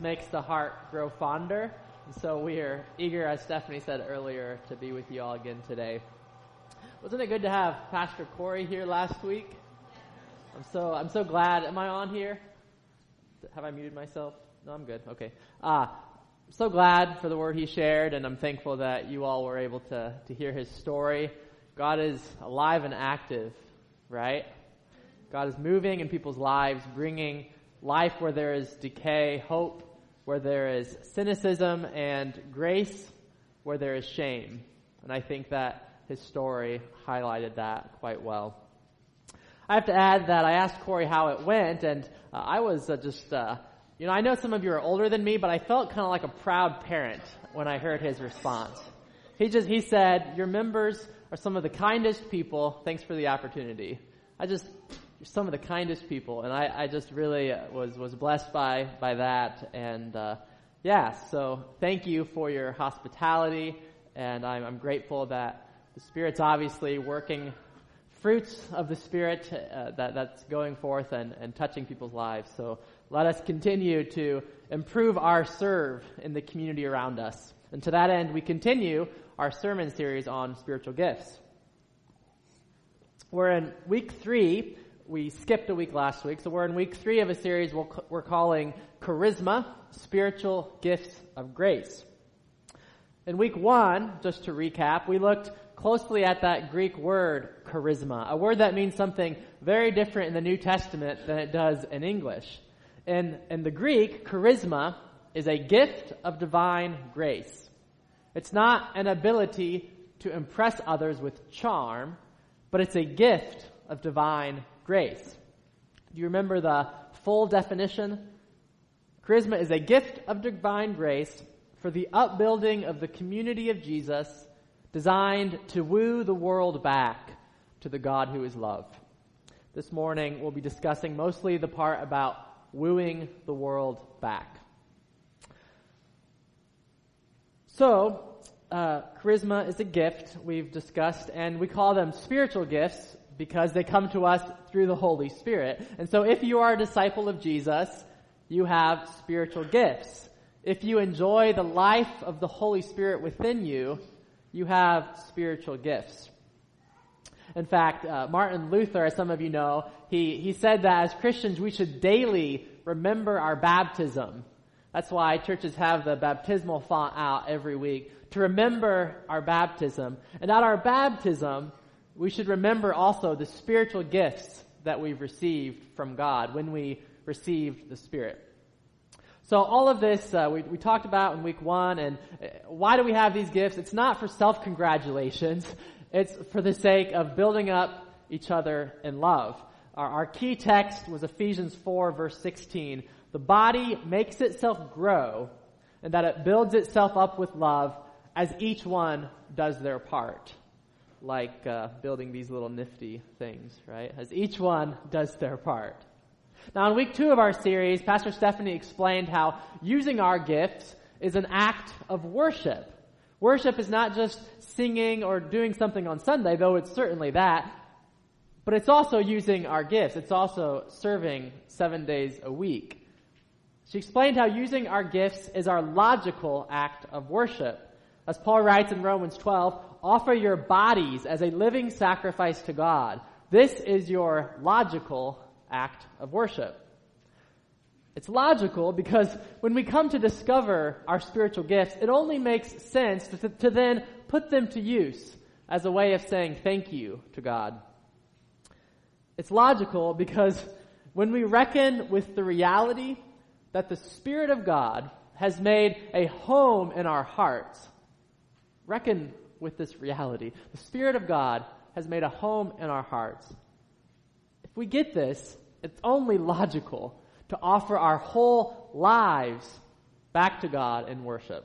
makes the heart grow fonder. And so we are eager, as Stephanie said earlier, to be with you all again today. Wasn't it good to have Pastor Corey here last week? I'm so I'm so glad. Am I on here? Have I muted myself? No, I'm good. Okay. Uh, I'm so glad for the word he shared, and I'm thankful that you all were able to to hear his story. God is alive and active, right? God is moving in people's lives, bringing life where there is decay, hope where there is cynicism, and grace where there is shame. And I think that his story highlighted that quite well. I have to add that I asked Corey how it went, and uh, I was uh, just, uh, you know, I know some of you are older than me, but I felt kind of like a proud parent when I heard his response. He just, he said, your members are some of the kindest people. Thanks for the opportunity. I just, you're some of the kindest people, and I, I just really was was blessed by by that. And uh, yeah, so thank you for your hospitality, and I'm, I'm grateful that the Spirit's obviously working fruits of the Spirit uh, that that's going forth and and touching people's lives. So let us continue to improve our serve in the community around us. And to that end, we continue our sermon series on spiritual gifts. We're in week three we skipped a week last week, so we're in week three of a series we we are calling Charisma, Spiritual Gifts of Grace. In week one, just to recap, we looked closely at that Greek word, charisma, a word that means something very different in the New Testament than it does in English. In, in the Greek, charisma is a gift of divine grace. It's not an ability to impress others with charm, but it's a gift of divine grace. Do you remember the full definition? Charisma is a gift of divine grace for the upbuilding of the community of Jesus designed to woo the world back to the God who is love. This morning we'll be discussing mostly the part about wooing the world back. So, uh, charisma is a gift we've discussed, and we call them spiritual gifts because they come to us through the Holy Spirit. And so if you are a disciple of Jesus, you have spiritual gifts. If you enjoy the life of the Holy Spirit within you, you have spiritual gifts. In fact, uh, Martin Luther, as some of you know, he, he said that as Christians we should daily remember our baptism. That's why churches have the baptismal font out every week to remember our baptism. And at our baptism, we should remember also the spiritual gifts that we've received from God when we received the Spirit. So all of this uh, we, we talked about in week one, and uh, why do we have these gifts? It's not for self-congratulations. It's for the sake of building up each other in love. Our, our key text was Ephesians 4 verse 16. The body makes itself grow, and that it builds itself up with love as each one does their part like uh, building these little nifty things, right? As each one does their part. Now, in week two of our series, Pastor Stephanie explained how using our gifts is an act of worship. Worship is not just singing or doing something on Sunday, though it's certainly that, but it's also using our gifts. It's also serving seven days a week. She explained how using our gifts is our logical act of worship. As Paul writes in Romans 12, offer your bodies as a living sacrifice to God. This is your logical act of worship. It's logical because when we come to discover our spiritual gifts, it only makes sense to, to, then put them to use as a way of saying thank you to God. It's logical because when we reckon with the reality that the Spirit of God has made a home in our hearts, Reckon with this reality. The Spirit of God has made a home in our hearts. If we get this, it's only logical to offer our whole lives back to God in worship.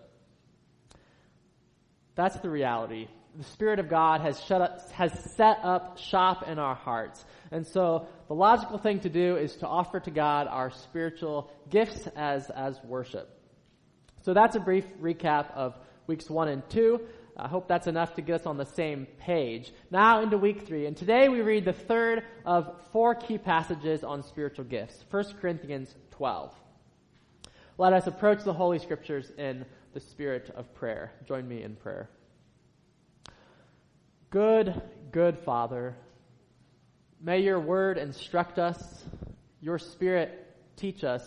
That's the reality. The Spirit of God has, shut up, has set up shop in our hearts. And so the logical thing to do is to offer to God our spiritual gifts as, as worship. So that's a brief recap of weeks one and two. I hope that's enough to get us on the same page. Now into week three, and today we read the third of four key passages on spiritual gifts. 1 Corinthians 12. Let us approach the Holy Scriptures in the spirit of prayer. Join me in prayer. Good, good Father, may your word instruct us, your spirit teach us,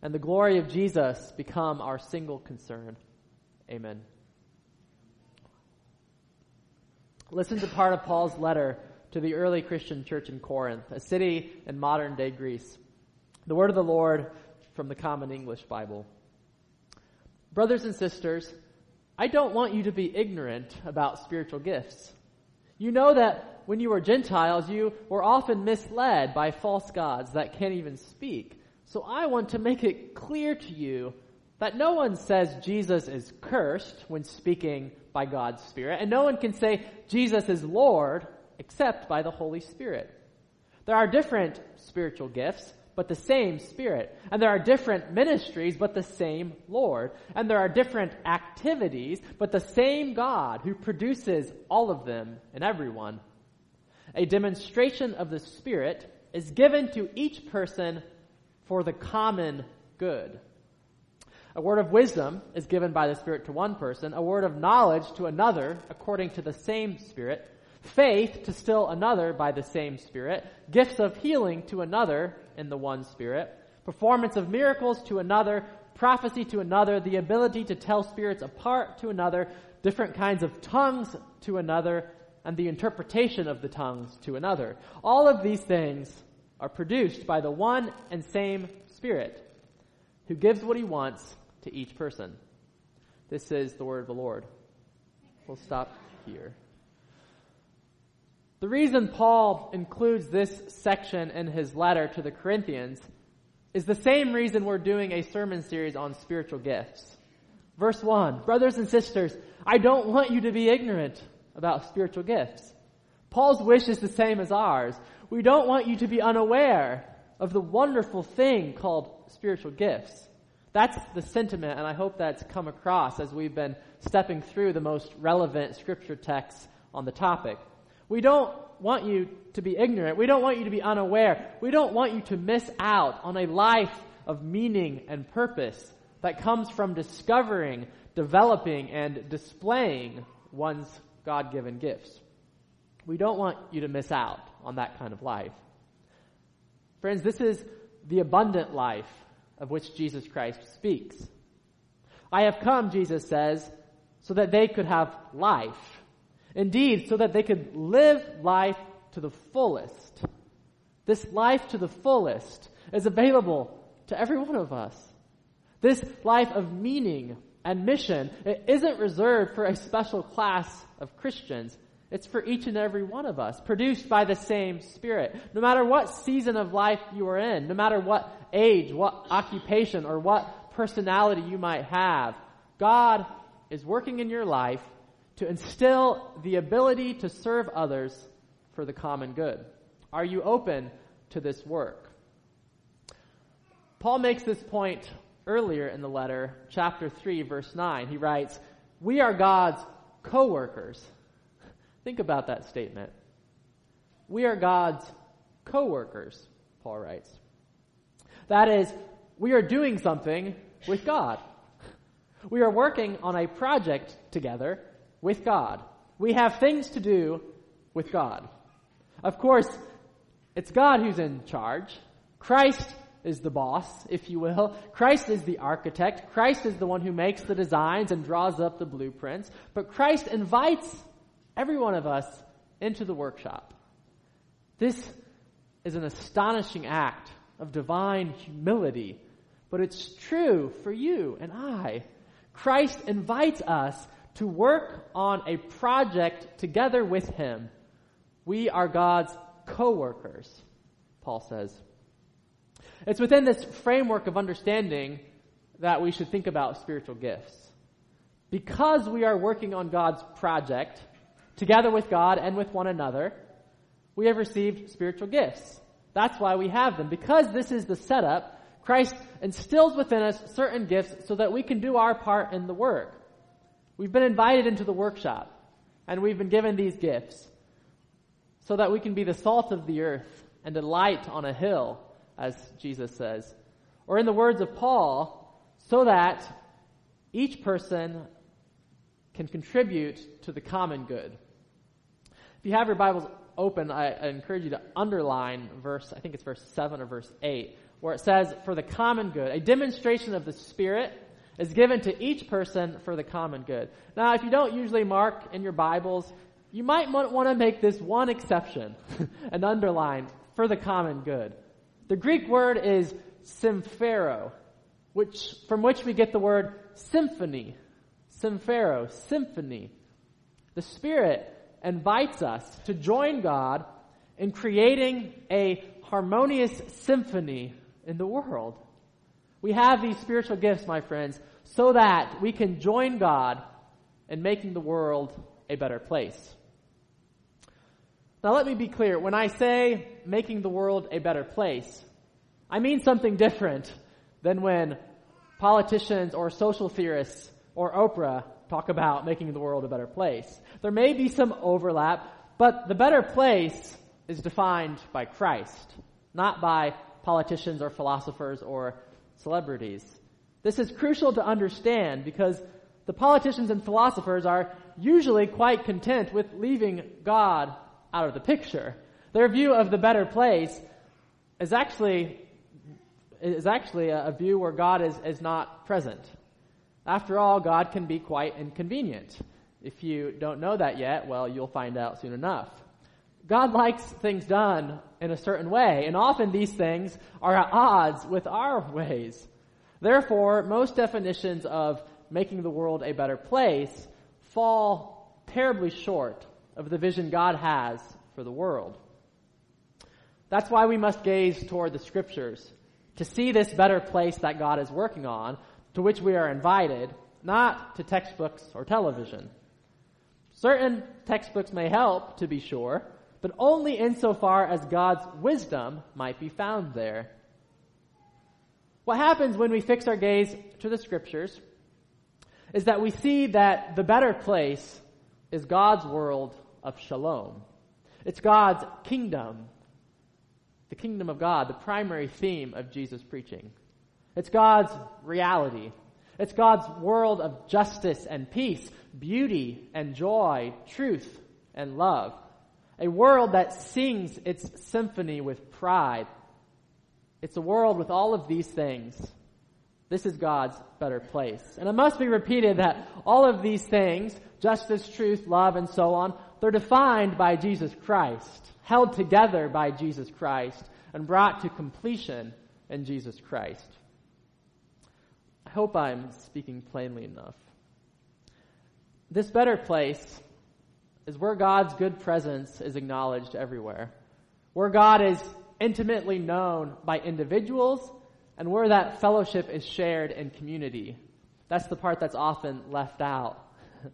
and the glory of Jesus become our single concern. Amen. Listen to part of Paul's letter to the early Christian church in Corinth, a city in modern day Greece. The word of the Lord from the Common English Bible. Brothers and sisters, I don't want you to be ignorant about spiritual gifts. You know that when you were Gentiles, you were often misled by false gods that can't even speak. So I want to make it clear to you that no one says Jesus is cursed when speaking by God's Spirit, and no one can say Jesus is Lord except by the Holy Spirit. There are different spiritual gifts, but the same Spirit. And there are different ministries, but the same Lord. And there are different activities, but the same God who produces all of them in everyone. A demonstration of the Spirit is given to each person for the common good. A word of wisdom is given by the Spirit to one person, a word of knowledge to another according to the same Spirit, faith to still another by the same Spirit, gifts of healing to another in the one Spirit, performance of miracles to another, prophecy to another, the ability to tell spirits apart to another, different kinds of tongues to another, and the interpretation of the tongues to another. All of these things are produced by the one and same Spirit who gives what he wants to each person. This is the word of the Lord. We'll stop here. The reason Paul includes this section in his letter to the Corinthians is the same reason we're doing a sermon series on spiritual gifts. Verse 1 Brothers and sisters, I don't want you to be ignorant about spiritual gifts. Paul's wish is the same as ours. We don't want you to be unaware of the wonderful thing called spiritual gifts. That's the sentiment, and I hope that's come across as we've been stepping through the most relevant scripture texts on the topic. We don't want you to be ignorant. We don't want you to be unaware. We don't want you to miss out on a life of meaning and purpose that comes from discovering, developing, and displaying one's God given gifts. We don't want you to miss out on that kind of life. Friends, this is the abundant life of which Jesus Christ speaks. I have come, Jesus says, so that they could have life. Indeed, so that they could live life to the fullest. This life to the fullest is available to every one of us. This life of meaning and mission it isn't reserved for a special class of Christians. It's for each and every one of us, produced by the same Spirit. No matter what season of life you are in, no matter what age, what occupation, or what personality you might have, God is working in your life to instill the ability to serve others for the common good. Are you open to this work? Paul makes this point earlier in the letter, chapter 3, verse 9. He writes, We are God's co workers. Think about that statement. We are God's co workers, Paul writes. That is, we are doing something with God. We are working on a project together with God. We have things to do with God. Of course, it's God who's in charge. Christ is the boss, if you will. Christ is the architect. Christ is the one who makes the designs and draws up the blueprints. But Christ invites every one of us into the workshop. This is an astonishing act of divine humility, but it's true for you and I. Christ invites us to work on a project together with Him. We are God's co-workers, Paul says. It's within this framework of understanding that we should think about spiritual gifts. Because we are working on God's project, together with God and with one another, we have received spiritual gifts. That's why we have them. Because this is the setup, Christ instills within us certain gifts so that we can do our part in the work. We've been invited into the workshop, and we've been given these gifts so that we can be the salt of the earth and a light on a hill, as Jesus says. Or in the words of Paul, so that each person can contribute to the common good. If you have your Bibles open, I, I, encourage you to underline verse, I think it's verse 7 or verse 8, where it says, for the common good. A demonstration of the Spirit is given to each person for the common good. Now, if you don't usually mark in your Bibles, you might want to make this one exception and underline for the common good. The Greek word is symphero, which, from which we get the word symphony. Symphero, symphony. The Spirit invites us to join God in creating a harmonious symphony in the world. We have these spiritual gifts, my friends, so that we can join God in making the world a better place. Now let me be clear. When I say making the world a better place, I mean something different than when politicians or social theorists or Oprah talk about making the world a better place. There may be some overlap, but the better place is defined by Christ, not by politicians or philosophers or celebrities. This is crucial to understand because the politicians and philosophers are usually quite content with leaving God out of the picture. Their view of the better place is actually is actually a, view where God is, is not present. After all, God can be quite inconvenient. If you don't know that yet, well, you'll find out soon enough. God likes things done in a certain way, and often these things are at odds with our ways. Therefore, most definitions of making the world a better place fall terribly short of the vision God has for the world. That's why we must gaze toward the scriptures to see this better place that God is working on, to which we are invited, not to textbooks or television. Certain textbooks may help, to be sure, but only insofar as God's wisdom might be found there. What happens when we fix our gaze to the scriptures is that we see that the better place is God's world of shalom. It's God's kingdom the kingdom of God, the primary theme of Jesus' preaching. It's God's reality. It's God's world of justice and peace, beauty and joy, truth and love. A world that sings its symphony with pride. It's a world with all of these things. This is God's better place. And it must be repeated that all of these things, justice, truth, love, and so on, they're defined by Jesus Christ held together by Jesus Christ, and brought to completion in Jesus Christ. I hope I'm speaking plainly enough. This better place is where God's good presence is acknowledged everywhere, where God is intimately known by individuals, and where that fellowship is shared in community. That's the part that's often left out.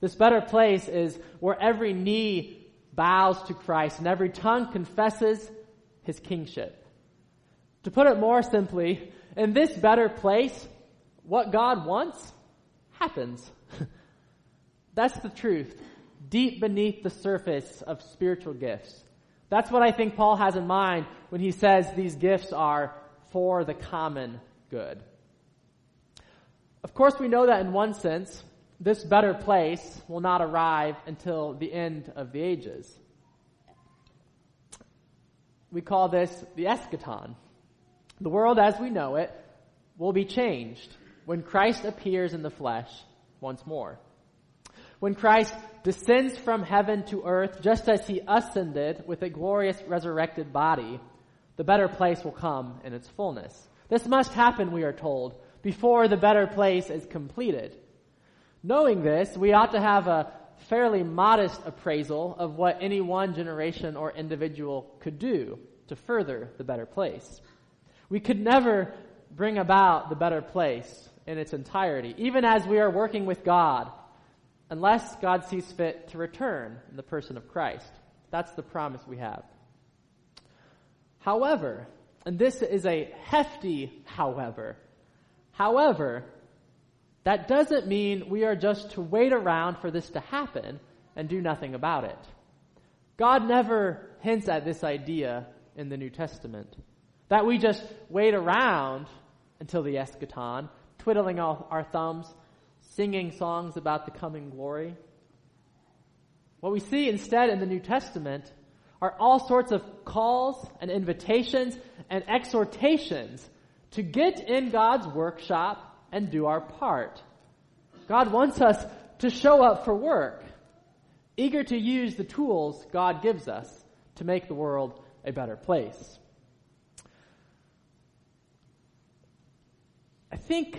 this better place is where every knee bows to Christ and every tongue confesses his kingship. To put it more simply, in this better place, what God wants happens. That's the truth, deep beneath the surface of spiritual gifts. That's what I think Paul has in mind when he says these gifts are for the common good. Of course, we know that in one sense, this better place will not arrive until the end of the ages. We call this the eschaton. The world as we know it will be changed when Christ appears in the flesh once more. When Christ descends from heaven to earth just as he ascended with a glorious resurrected body, the better place will come in its fullness. This must happen, we are told, before the better place is completed. Knowing this, we ought to have a fairly modest appraisal of what any one generation or individual could do to further the better place. We could never bring about the better place in its entirety, even as we are working with God, unless God sees fit to return in the person of Christ. That's the promise we have. However, and this is a hefty however, however, that doesn't mean we are just to wait around for this to happen and do nothing about it. God never hints at this idea in the New Testament. That we just wait around until the eschaton twiddling our thumbs, singing songs about the coming glory. What we see instead in the New Testament are all sorts of calls and invitations and exhortations to get in God's workshop and do our part. God wants us to show up for work, eager to use the tools God gives us to make the world a better place. I think,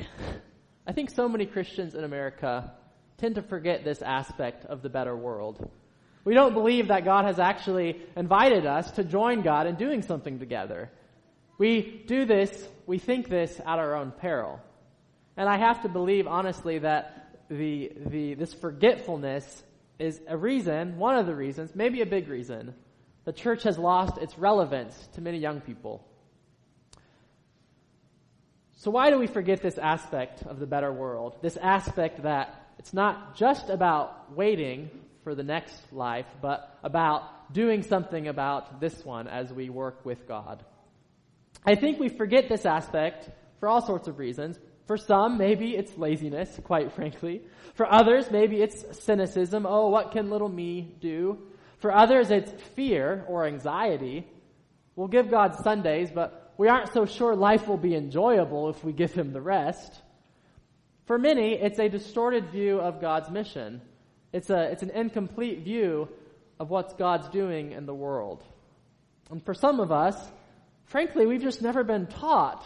I think so many Christians in America tend to forget this aspect of the better world. We don't believe that God has actually invited us to join God in doing something together. We do this, we think this at our own peril. And I have to believe honestly that the, the, this forgetfulness is a reason, one of the reasons, maybe a big reason, the church has lost its relevance to many young people. So why do we forget this aspect of the better world? This aspect that it's not just about waiting for the next life, but about doing something about this one as we work with God. I think we forget this aspect for all sorts of reasons. For some, maybe it's laziness, quite frankly. For others, maybe it's cynicism. Oh, what can little me do? For others, it's fear or anxiety. We'll give God Sundays, but we aren't so sure life will be enjoyable if we give Him the rest. For many, it's a distorted view of God's mission. It's, a, it's an incomplete view of what God's doing in the world. And for some of us, frankly, we've just never been taught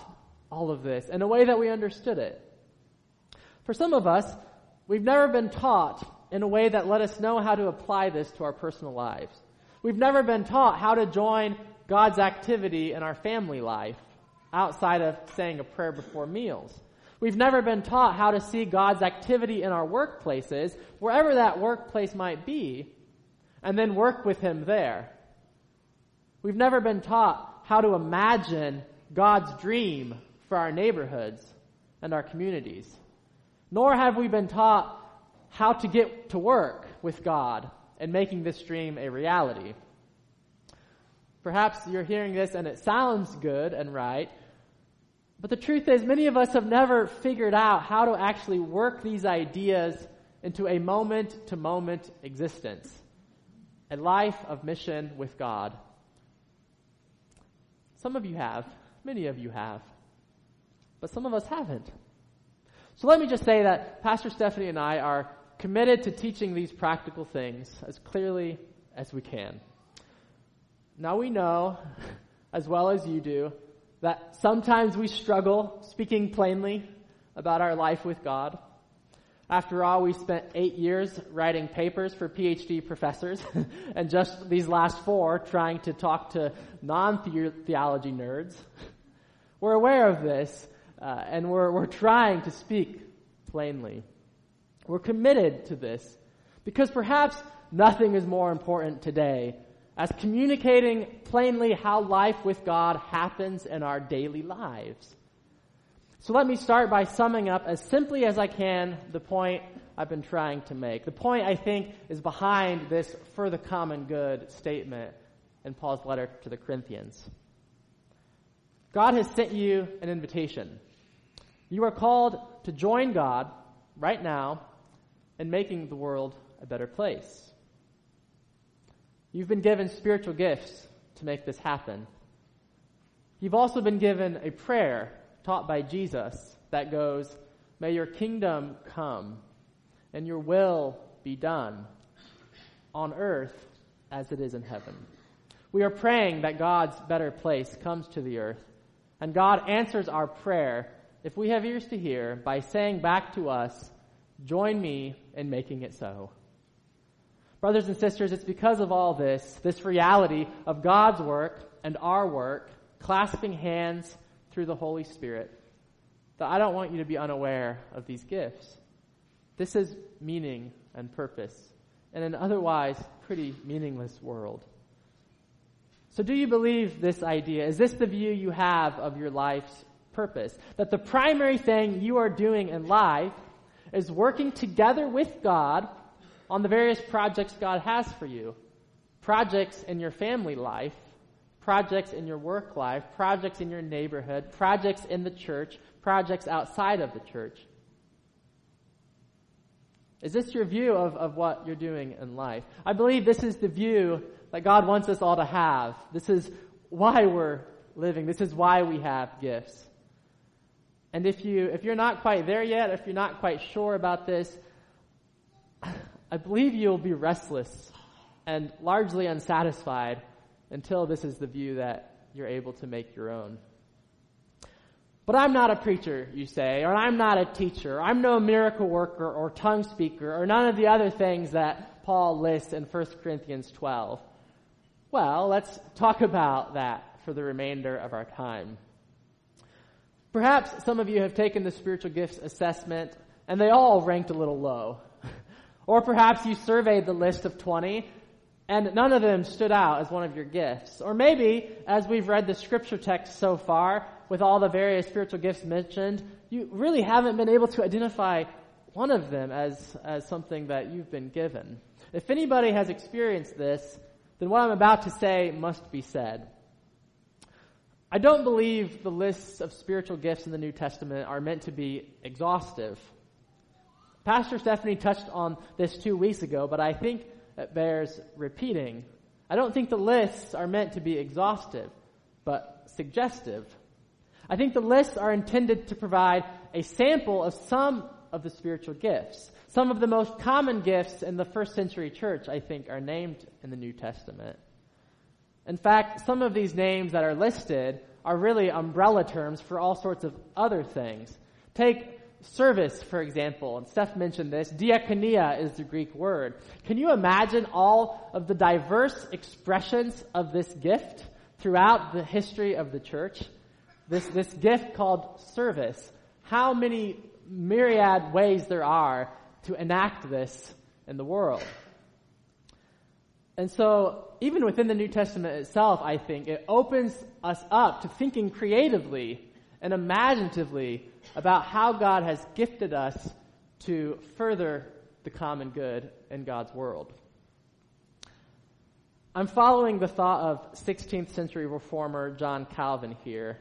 all of this in a way that we understood it. For some of us, we've never been taught in a way that let us know how to apply this to our personal lives. We've never been taught how to join God's activity in our family life outside of saying a prayer before meals. We've never been taught how to see God's activity in our workplaces, wherever that workplace might be, and then work with Him there. We've never been taught how to imagine God's dream for our neighborhoods and our communities. Nor have we been taught how to get to work with God and making this dream a reality. Perhaps you're hearing this and it sounds good and right, but the truth is, many of us have never figured out how to actually work these ideas into a moment to moment existence, a life of mission with God. Some of you have, many of you have, but some of us haven't. So let me just say that Pastor Stephanie and I are committed to teaching these practical things as clearly as we can. Now we know, as well as you do, that sometimes we struggle speaking plainly about our life with God. After all, we spent eight years writing papers for PhD professors, and just these last four trying to talk to non-theology nerds. We're aware of this, uh, and we're, we're trying to speak plainly. We're committed to this, because perhaps nothing is more important today as communicating plainly how life with God happens in our daily lives. So let me start by summing up as simply as I can the point I've been trying to make. The point I think is behind this for the common good statement in Paul's letter to the Corinthians. God has sent you an invitation. You are called to join God right now in making the world a better place. You've been given spiritual gifts to make this happen. You've also been given a prayer taught by Jesus that goes, May your kingdom come and your will be done on earth as it is in heaven. We are praying that God's better place comes to the earth, and God answers our prayer if we have ears to hear by saying back to us, Join me in making it so. Brothers and sisters, it's because of all this, this reality of God's work and our work, clasping hands through the Holy Spirit, that I don't want you to be unaware of these gifts. This is meaning and purpose in an otherwise pretty meaningless world. So do you believe this idea? Is this the view you have of your life's purpose? That the primary thing you are doing in life is working together with God on the various projects God has for you. Projects in your family life, projects in your work life, projects in your neighborhood, projects in the church, projects outside of the church. Is this your view of, of what you're doing in life? I believe this is the view that God wants us all to have. This is why we're living. This is why we have gifts. And if you if you're not quite there yet, if you're not quite sure about this, I believe you'll be restless and largely unsatisfied until this is the view that you're able to make your own. But I'm not a preacher, you say, or I'm not a teacher, I'm no miracle worker or tongue speaker, or none of the other things that Paul lists in 1 Corinthians 12. Well, let's talk about that for the remainder of our time. Perhaps some of you have taken the spiritual gifts assessment and they all ranked a little low. Or perhaps you surveyed the list of 20 and none of them stood out as one of your gifts. Or maybe, as we've read the scripture text so far, with all the various spiritual gifts mentioned, you really haven't been able to identify one of them as, as something that you've been given. If anybody has experienced this, then what I'm about to say must be said. I don't believe the lists of spiritual gifts in the New Testament are meant to be exhaustive. Pastor Stephanie touched on this two weeks ago, but I think it bears repeating. I don't think the lists are meant to be exhaustive, but suggestive. I think the lists are intended to provide a sample of some of the spiritual gifts. Some of the most common gifts in the first century church, I think, are named in the New Testament. In fact, some of these names that are listed are really umbrella terms for all sorts of other things. Take service, for example, and Steph mentioned this, diakonia is the Greek word. Can you imagine all of the diverse expressions of this gift throughout the history of the church? This, this gift called service. How many myriad ways there are to enact this in the world. And so, even within the New Testament itself, I think it opens us up to thinking creatively and imaginatively about how God has gifted us to further the common good in God's world. I'm following the thought of 16th century reformer John Calvin here.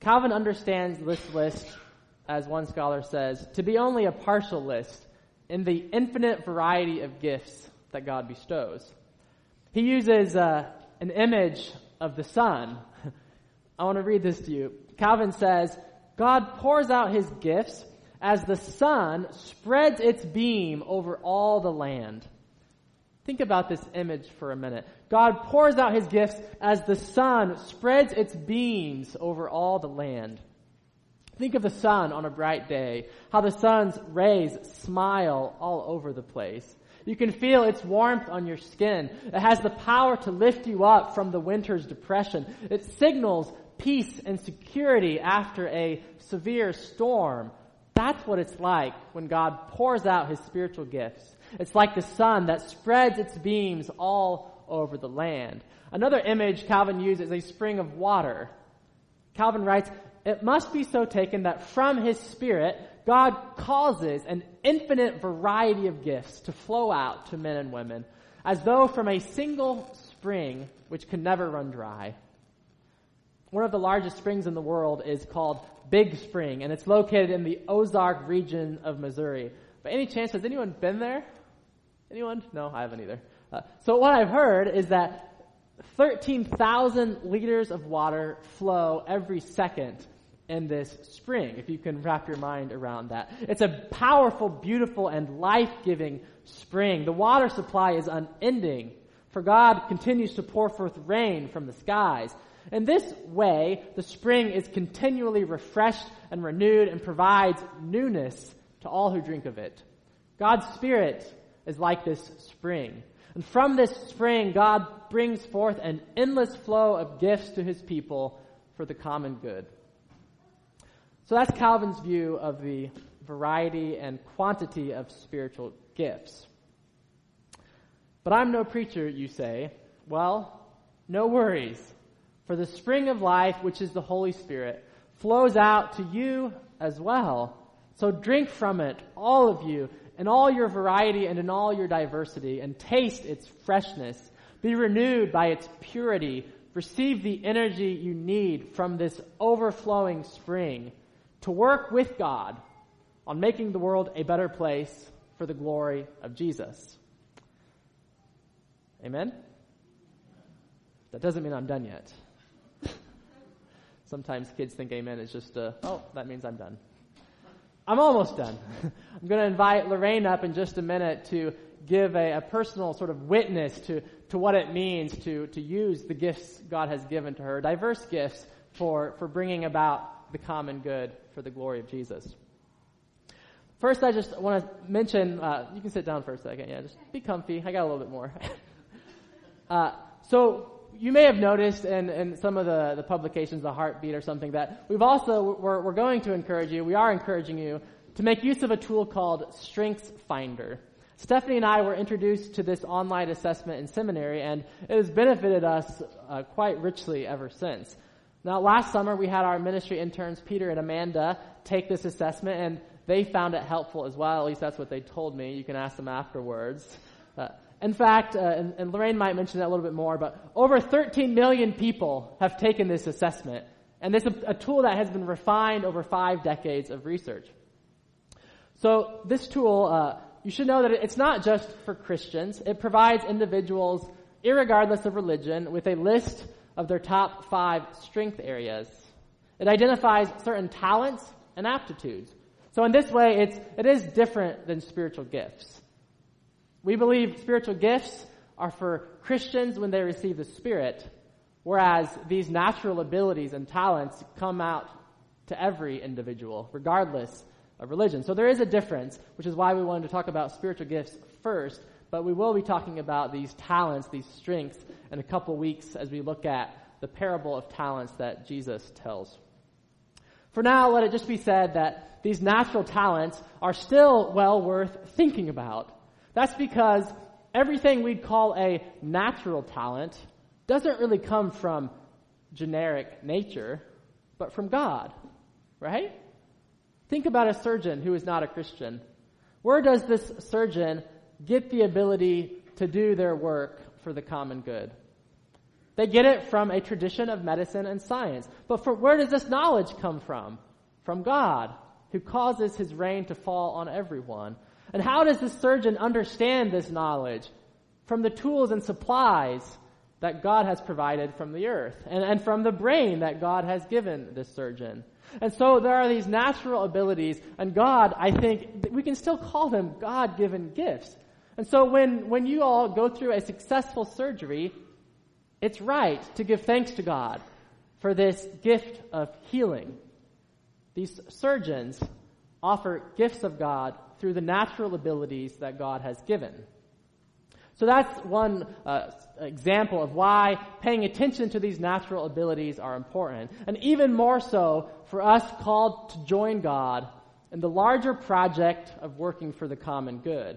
Calvin understands this list, as one scholar says, to be only a partial list in the infinite variety of gifts that God bestows. He uses uh, an image of the sun. I want to read this to you. Calvin says, God pours out his gifts as the sun spreads its beam over all the land. Think about this image for a minute. God pours out his gifts as the sun spreads its beams over all the land. Think of the sun on a bright day, how the sun's rays smile all over the place. You can feel its warmth on your skin. It has the power to lift you up from the winter's depression. It signals peace and security after a severe storm. That's what it's like when God pours out his spiritual gifts. It's like the sun that spreads its beams all over the land. Another image Calvin uses is a spring of water. Calvin writes, It must be so taken that from his spirit, God causes an infinite variety of gifts to flow out to men and women, as though from a single spring which can never run dry. One of the largest springs in the world is called Big Spring, and it's located in the Ozark region of Missouri. By any chance, has anyone been there? Anyone? No, I haven't either. Uh, so what I've heard is that 13,000 liters of water flow every second in this spring, if you can wrap your mind around that. It's a powerful, beautiful, and life-giving spring. The water supply is unending, for God continues to pour forth rain from the skies. In this way, the spring is continually refreshed and renewed and provides newness to all who drink of it. God's Spirit is like this spring. And from this spring, God brings forth an endless flow of gifts to his people for the common good. So that's Calvin's view of the variety and quantity of spiritual gifts. But I'm no preacher, you say. Well, no worries. For the spring of life, which is the Holy Spirit, flows out to you as well. So drink from it, all of you, in all your variety and in all your diversity, and taste its freshness. Be renewed by its purity receive the energy you need from this overflowing spring to work with God on making the world a better place for the glory of Jesus. Amen? That doesn't mean I'm done yet. Sometimes kids think amen is just a, oh, that means I'm done. I'm almost done. I'm going to invite Lorraine up in just a minute to give a, a, personal sort of witness to, to what it means to, to use the gifts God has given to her, diverse gifts for, for bringing about the common good for the glory of Jesus. First, I just want to mention, uh, you can sit down for a second. Yeah, just be comfy. I got a little bit more. uh, so, you may have noticed in, in some of the, the publications, the heartbeat or something, that we've also, we're, we're going to encourage you, we are encouraging you to make use of a tool called Strengths Finder. Stephanie and I were introduced to this online assessment in seminary, and it has benefited us uh, quite richly ever since. Now, last summer we had our ministry interns, Peter and Amanda, take this assessment, and they found it helpful as well. At least that's what they told me. You can ask them afterwards. Uh, in fact, uh, and, and, Lorraine might mention that a little bit more, but over 13 million people have taken this assessment, and this is a, a tool that has been refined over five decades of research. So this tool uh, you should know that it's not just for Christians. It provides individuals, regardless of religion, with a list of their top five strength areas. It identifies certain talents and aptitudes. So in this way, it's, it is different than spiritual gifts. We believe spiritual gifts are for Christians when they receive the Spirit, whereas these natural abilities and talents come out to every individual, regardless of religion. So there is a difference, which is why we wanted to talk about spiritual gifts first, but we will be talking about these talents, these strengths, in a couple weeks as we look at the parable of talents that Jesus tells. For now, let it just be said that these natural talents are still well worth thinking about. That's because everything we'd call a natural talent doesn't really come from generic nature, but from God, right? Think about a surgeon who is not a Christian. Where does this surgeon get the ability to do their work for the common good? They get it from a tradition of medicine and science. But where does this knowledge come from? From God, who causes his rain to fall on everyone. And how does the surgeon understand this knowledge? From the tools and supplies that God has provided from the earth and, and from the brain that God has given this surgeon. And so there are these natural abilities, and God, I think, we can still call them God given gifts. And so when, when you all go through a successful surgery, it's right to give thanks to God for this gift of healing. These surgeons offer gifts of God through the natural abilities that God has given. So that's one uh, example of why paying attention to these natural abilities are important. And even more so for us called to join God in the larger project of working for the common good.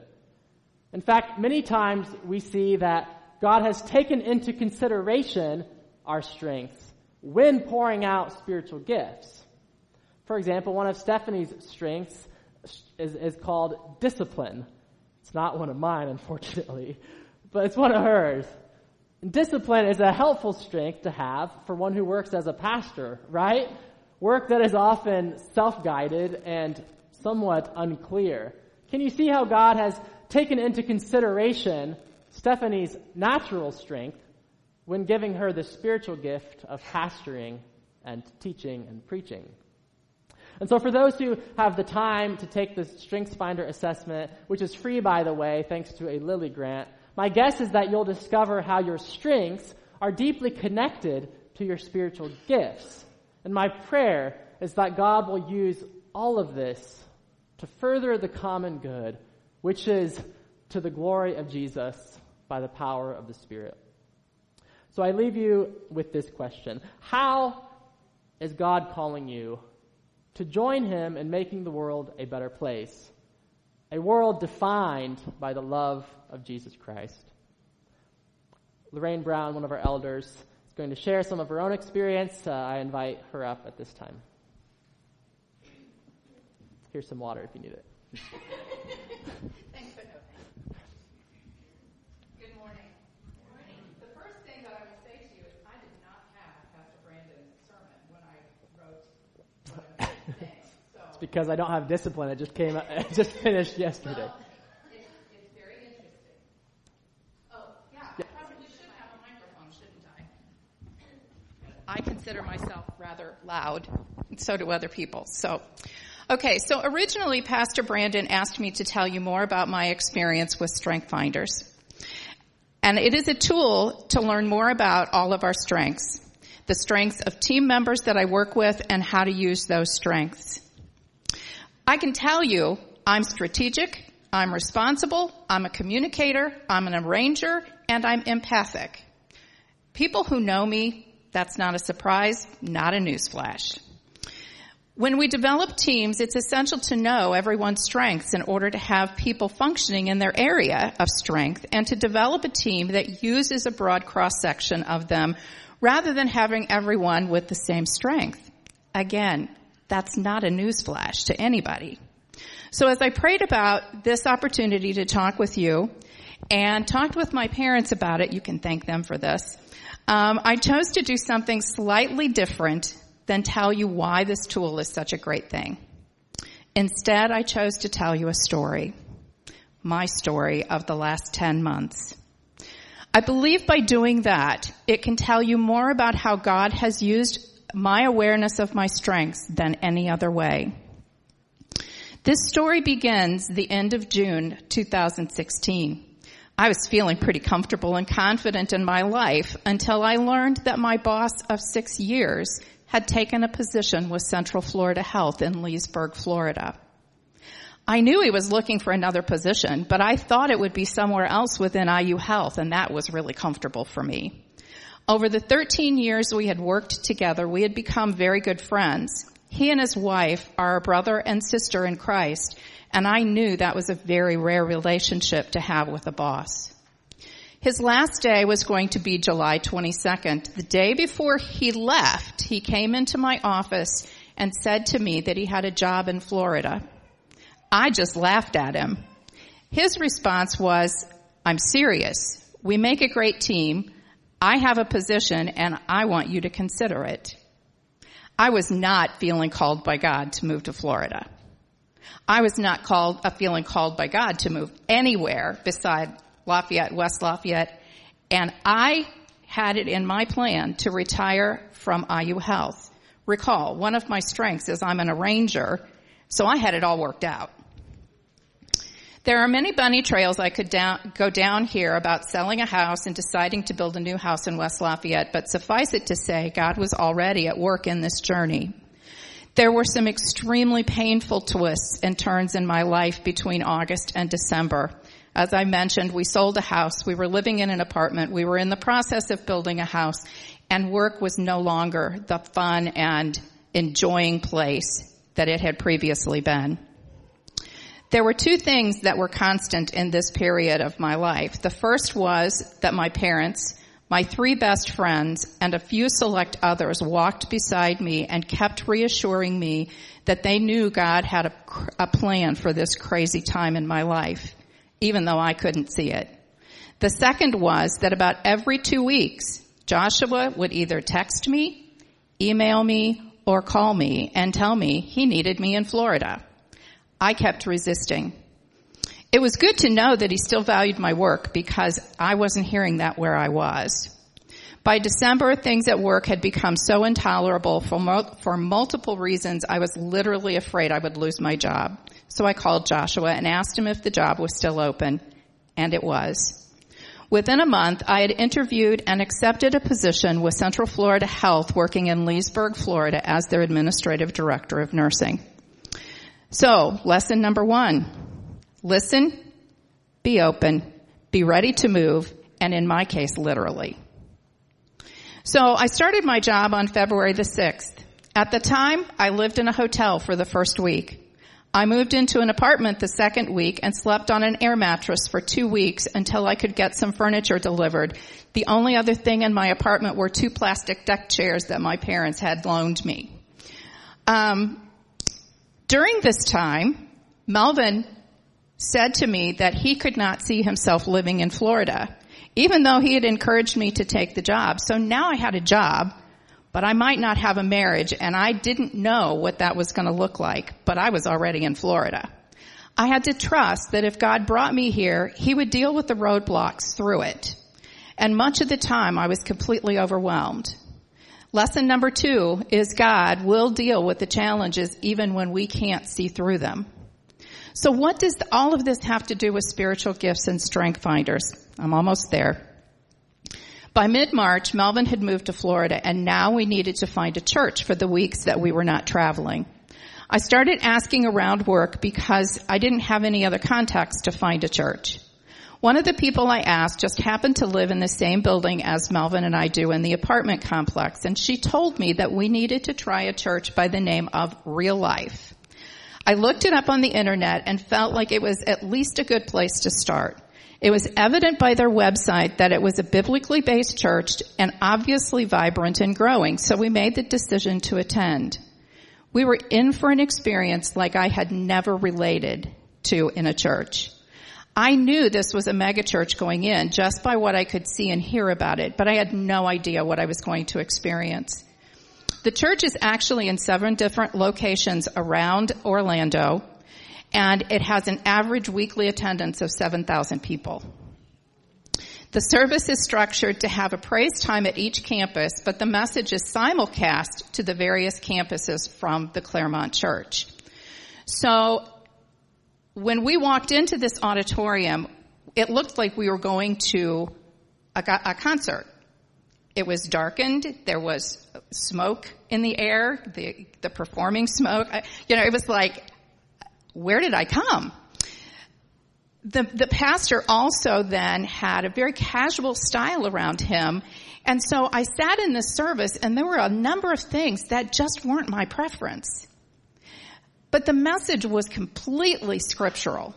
In fact, many times we see that God has taken into consideration our strengths when pouring out spiritual gifts. For example, one of Stephanie's strengths is, is called discipline. It's not one of mine, unfortunately, but it's one of hers. discipline is a helpful strength to have for one who works as a pastor, right? Work that is often self-guided and somewhat unclear. Can you see how God has taken into consideration Stephanie's natural strength when giving her the spiritual gift of pastoring and teaching and preaching? And so for those who have the time to take the Strengths Finder assessment, which is free by the way, thanks to a Lilly grant, my guess is that you'll discover how your strengths are deeply connected to your spiritual gifts. And my prayer is that God will use all of this to further the common good, which is to the glory of Jesus by the power of the Spirit. So I leave you with this question. How is God calling you to join him in making the world a better place, a world defined by the love of Jesus Christ. Lorraine Brown, one of our elders, is going to share some of her own experience. Uh, I invite her up at this time. Here's some water if you need it. Good morning. Good morning. The first thing that I will say to you is I did not because I don't have discipline. It just came, it just finished yesterday. Well, it's, it's very interesting. Oh, yeah, I probably should have a microphone, shouldn't I? I consider myself rather loud, and so do other people. So, okay, so originally Pastor Brandon asked me to tell you more about my experience with Strength Finders. And it is a tool to learn more about all of our strengths, the strengths of team members that I work with and how to use those strengths. I can tell you I'm strategic, I'm responsible, I'm a communicator, I'm an arranger, and I'm empathic. People who know me, that's not a surprise, not a newsflash. When we develop teams, it's essential to know everyone's strengths in order to have people functioning in their area of strength and to develop a team that uses a broad cross section of them rather than having everyone with the same strength. Again, that's not a newsflash to anybody. So as I prayed about this opportunity to talk with you and talked with my parents about it, you can thank them for this. Um, I chose to do something slightly different than tell you why this tool is such a great thing. Instead, I chose to tell you a story. My story of the last 10 months. I believe by doing that, it can tell you more about how God has used my awareness of my strengths than any other way. This story begins the end of June 2016. I was feeling pretty comfortable and confident in my life until I learned that my boss of six years had taken a position with Central Florida Health in Leesburg, Florida. I knew he was looking for another position, but I thought it would be somewhere else within IU Health, and that was really comfortable for me. Over the 13 years we had worked together, we had become very good friends. He and his wife are a brother and sister in Christ, and I knew that was a very rare relationship to have with a boss. His last day was going to be July 22nd. The day before he left, he came into my office and said to me that he had a job in Florida. I just laughed at him. His response was, I'm serious. We make a great team. I have a position and I want you to consider it. I was not feeling called by God to move to Florida. I was not called, a feeling called by God to move anywhere beside Lafayette, West Lafayette, and I had it in my plan to retire from IU Health. Recall, one of my strengths is I'm an arranger, so I had it all worked out. There are many bunny trails I could down, go down here about selling a house and deciding to build a new house in West Lafayette, but suffice it to say, God was already at work in this journey. There were some extremely painful twists and turns in my life between August and December. As I mentioned, we sold a house. We were living in an apartment. We were in the process of building a house and work was no longer the fun and enjoying place that it had previously been. There were two things that were constant in this period of my life. The first was that my parents, my three best friends, and a few select others walked beside me and kept reassuring me that they knew God had a, a plan for this crazy time in my life even though I couldn't see it. The second was that about every two weeks, Joshua would either text me, email me, or call me and tell me he needed me in Florida. I kept resisting. It was good to know that he still valued my work because I wasn't hearing that where I was. By December, things at work had become so intolerable for, mo- for multiple reasons, I was literally afraid I would lose my job. So I called Joshua and asked him if the job was still open, and it was. Within a month, I had interviewed and accepted a position with Central Florida Health working in Leesburg, Florida as their administrative director of nursing. So, lesson number one, listen, be open, be ready to move, and in my case, literally. So I started my job on February the 6th. At the time, I lived in a hotel for the first week. I moved into an apartment the second week and slept on an air mattress for two weeks until I could get some furniture delivered. The only other thing in my apartment were two plastic deck chairs that my parents had loaned me. Um, during this time, Melvin said to me that he could not see himself living in Florida, even though he had encouraged me to take the job. So now I had a job, but I might not have a marriage and I didn't know what that was going to look like, but I was already in Florida. I had to trust that if God brought me here, He would deal with the roadblocks through it. And much of the time I was completely overwhelmed. Lesson number two is God will deal with the challenges even when we can't see through them. So what does all of this have to do with spiritual gifts and strength finders? I'm almost there. By mid-March, Melvin had moved to Florida and now we needed to find a church for the weeks that we were not traveling. I started asking around work because I didn't have any other contacts to find a church. One of the people I asked just happened to live in the same building as Melvin and I do in the apartment complex, and she told me that we needed to try a church by the name of Real Life. I looked it up on the internet and felt like it was at least a good place to start. It was evident by their website that it was a biblically based church and obviously vibrant and growing, so we made the decision to attend. We were in for an experience like I had never related to in a church. I knew this was a megachurch going in just by what I could see and hear about it, but I had no idea what I was going to experience. The church is actually in seven different locations around Orlando, and it has an average weekly attendance of 7,000 people. The service is structured to have a praise time at each campus, but the message is simulcast to the various campuses from the Clermont Church. So when we walked into this auditorium, it looked like we were going to a, a concert. It was darkened. There was smoke in the air, the, the performing smoke. You know, it was like, where did I come? the, the pastor also then had a very casual style around him. And so I sat in this service and there were a number of things that just weren't my preference. But the message was completely scriptural.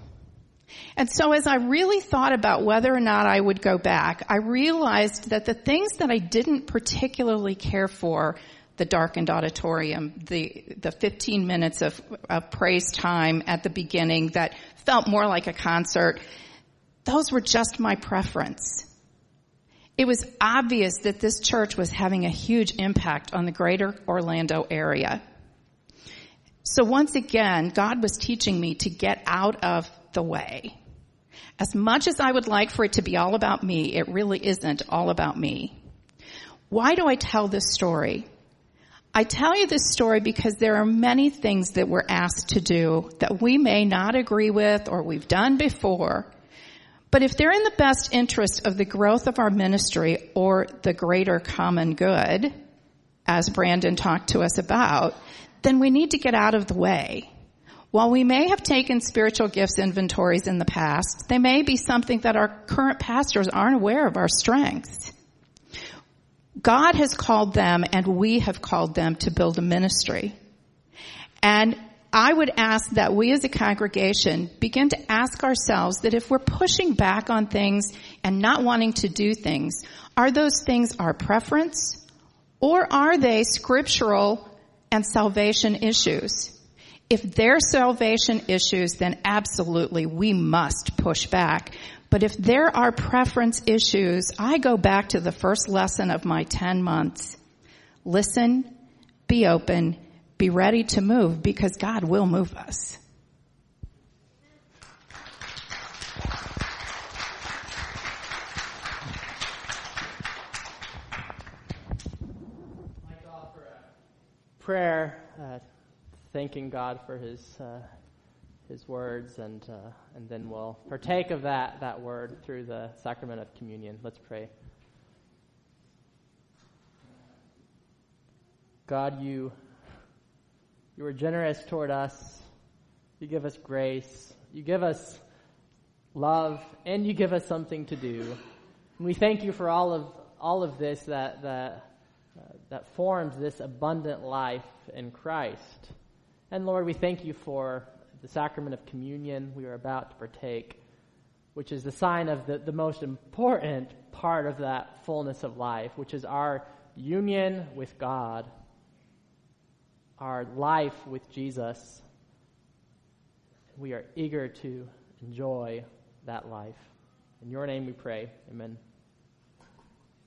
And so as I really thought about whether or not I would go back, I realized that the things that I didn't particularly care for, the darkened auditorium, the, the 15 minutes of, of praise time at the beginning that felt more like a concert. Those were just my preference. It was obvious that this church was having a huge impact on the greater Orlando area. So once again, God was teaching me to get out of the way. As much as I would like for it to be all about me, it really isn't all about me. Why do I tell this story? I tell you this story because there are many things that we're asked to do that we may not agree with or we've done before. But if they're in the best interest of the growth of our ministry or the greater common good, as Brandon talked to us about, then we need to get out of the way. While we may have taken spiritual gifts inventories in the past, they may be something that our current pastors aren't aware of our strengths. God has called them and we have called them to build a ministry. And I would ask that we as a congregation begin to ask ourselves that if we're pushing back on things and not wanting to do things, are those things our preference or are they scriptural and salvation issues? If they're salvation issues, then absolutely we must push back. But if there are preference issues, I go back to the first lesson of my 10 months. Listen, be open, be ready to move because God will move us. Prayer, uh, thanking God for His uh, his words, and, uh, and then we'll partake of that, that word through the sacrament of communion. Let's pray. God, you, you are generous toward us. You give us grace. You give us love, and you give us something to do. And we thank you for all of, all of this that, that, that forms this abundant life in Christ. And Lord, we thank you for the sacrament of communion we are about to partake, which is the sign of the, the most important part of that fullness of life, which is our union with God, our life with Jesus. We are eager to enjoy that life. In your name we pray. Amen.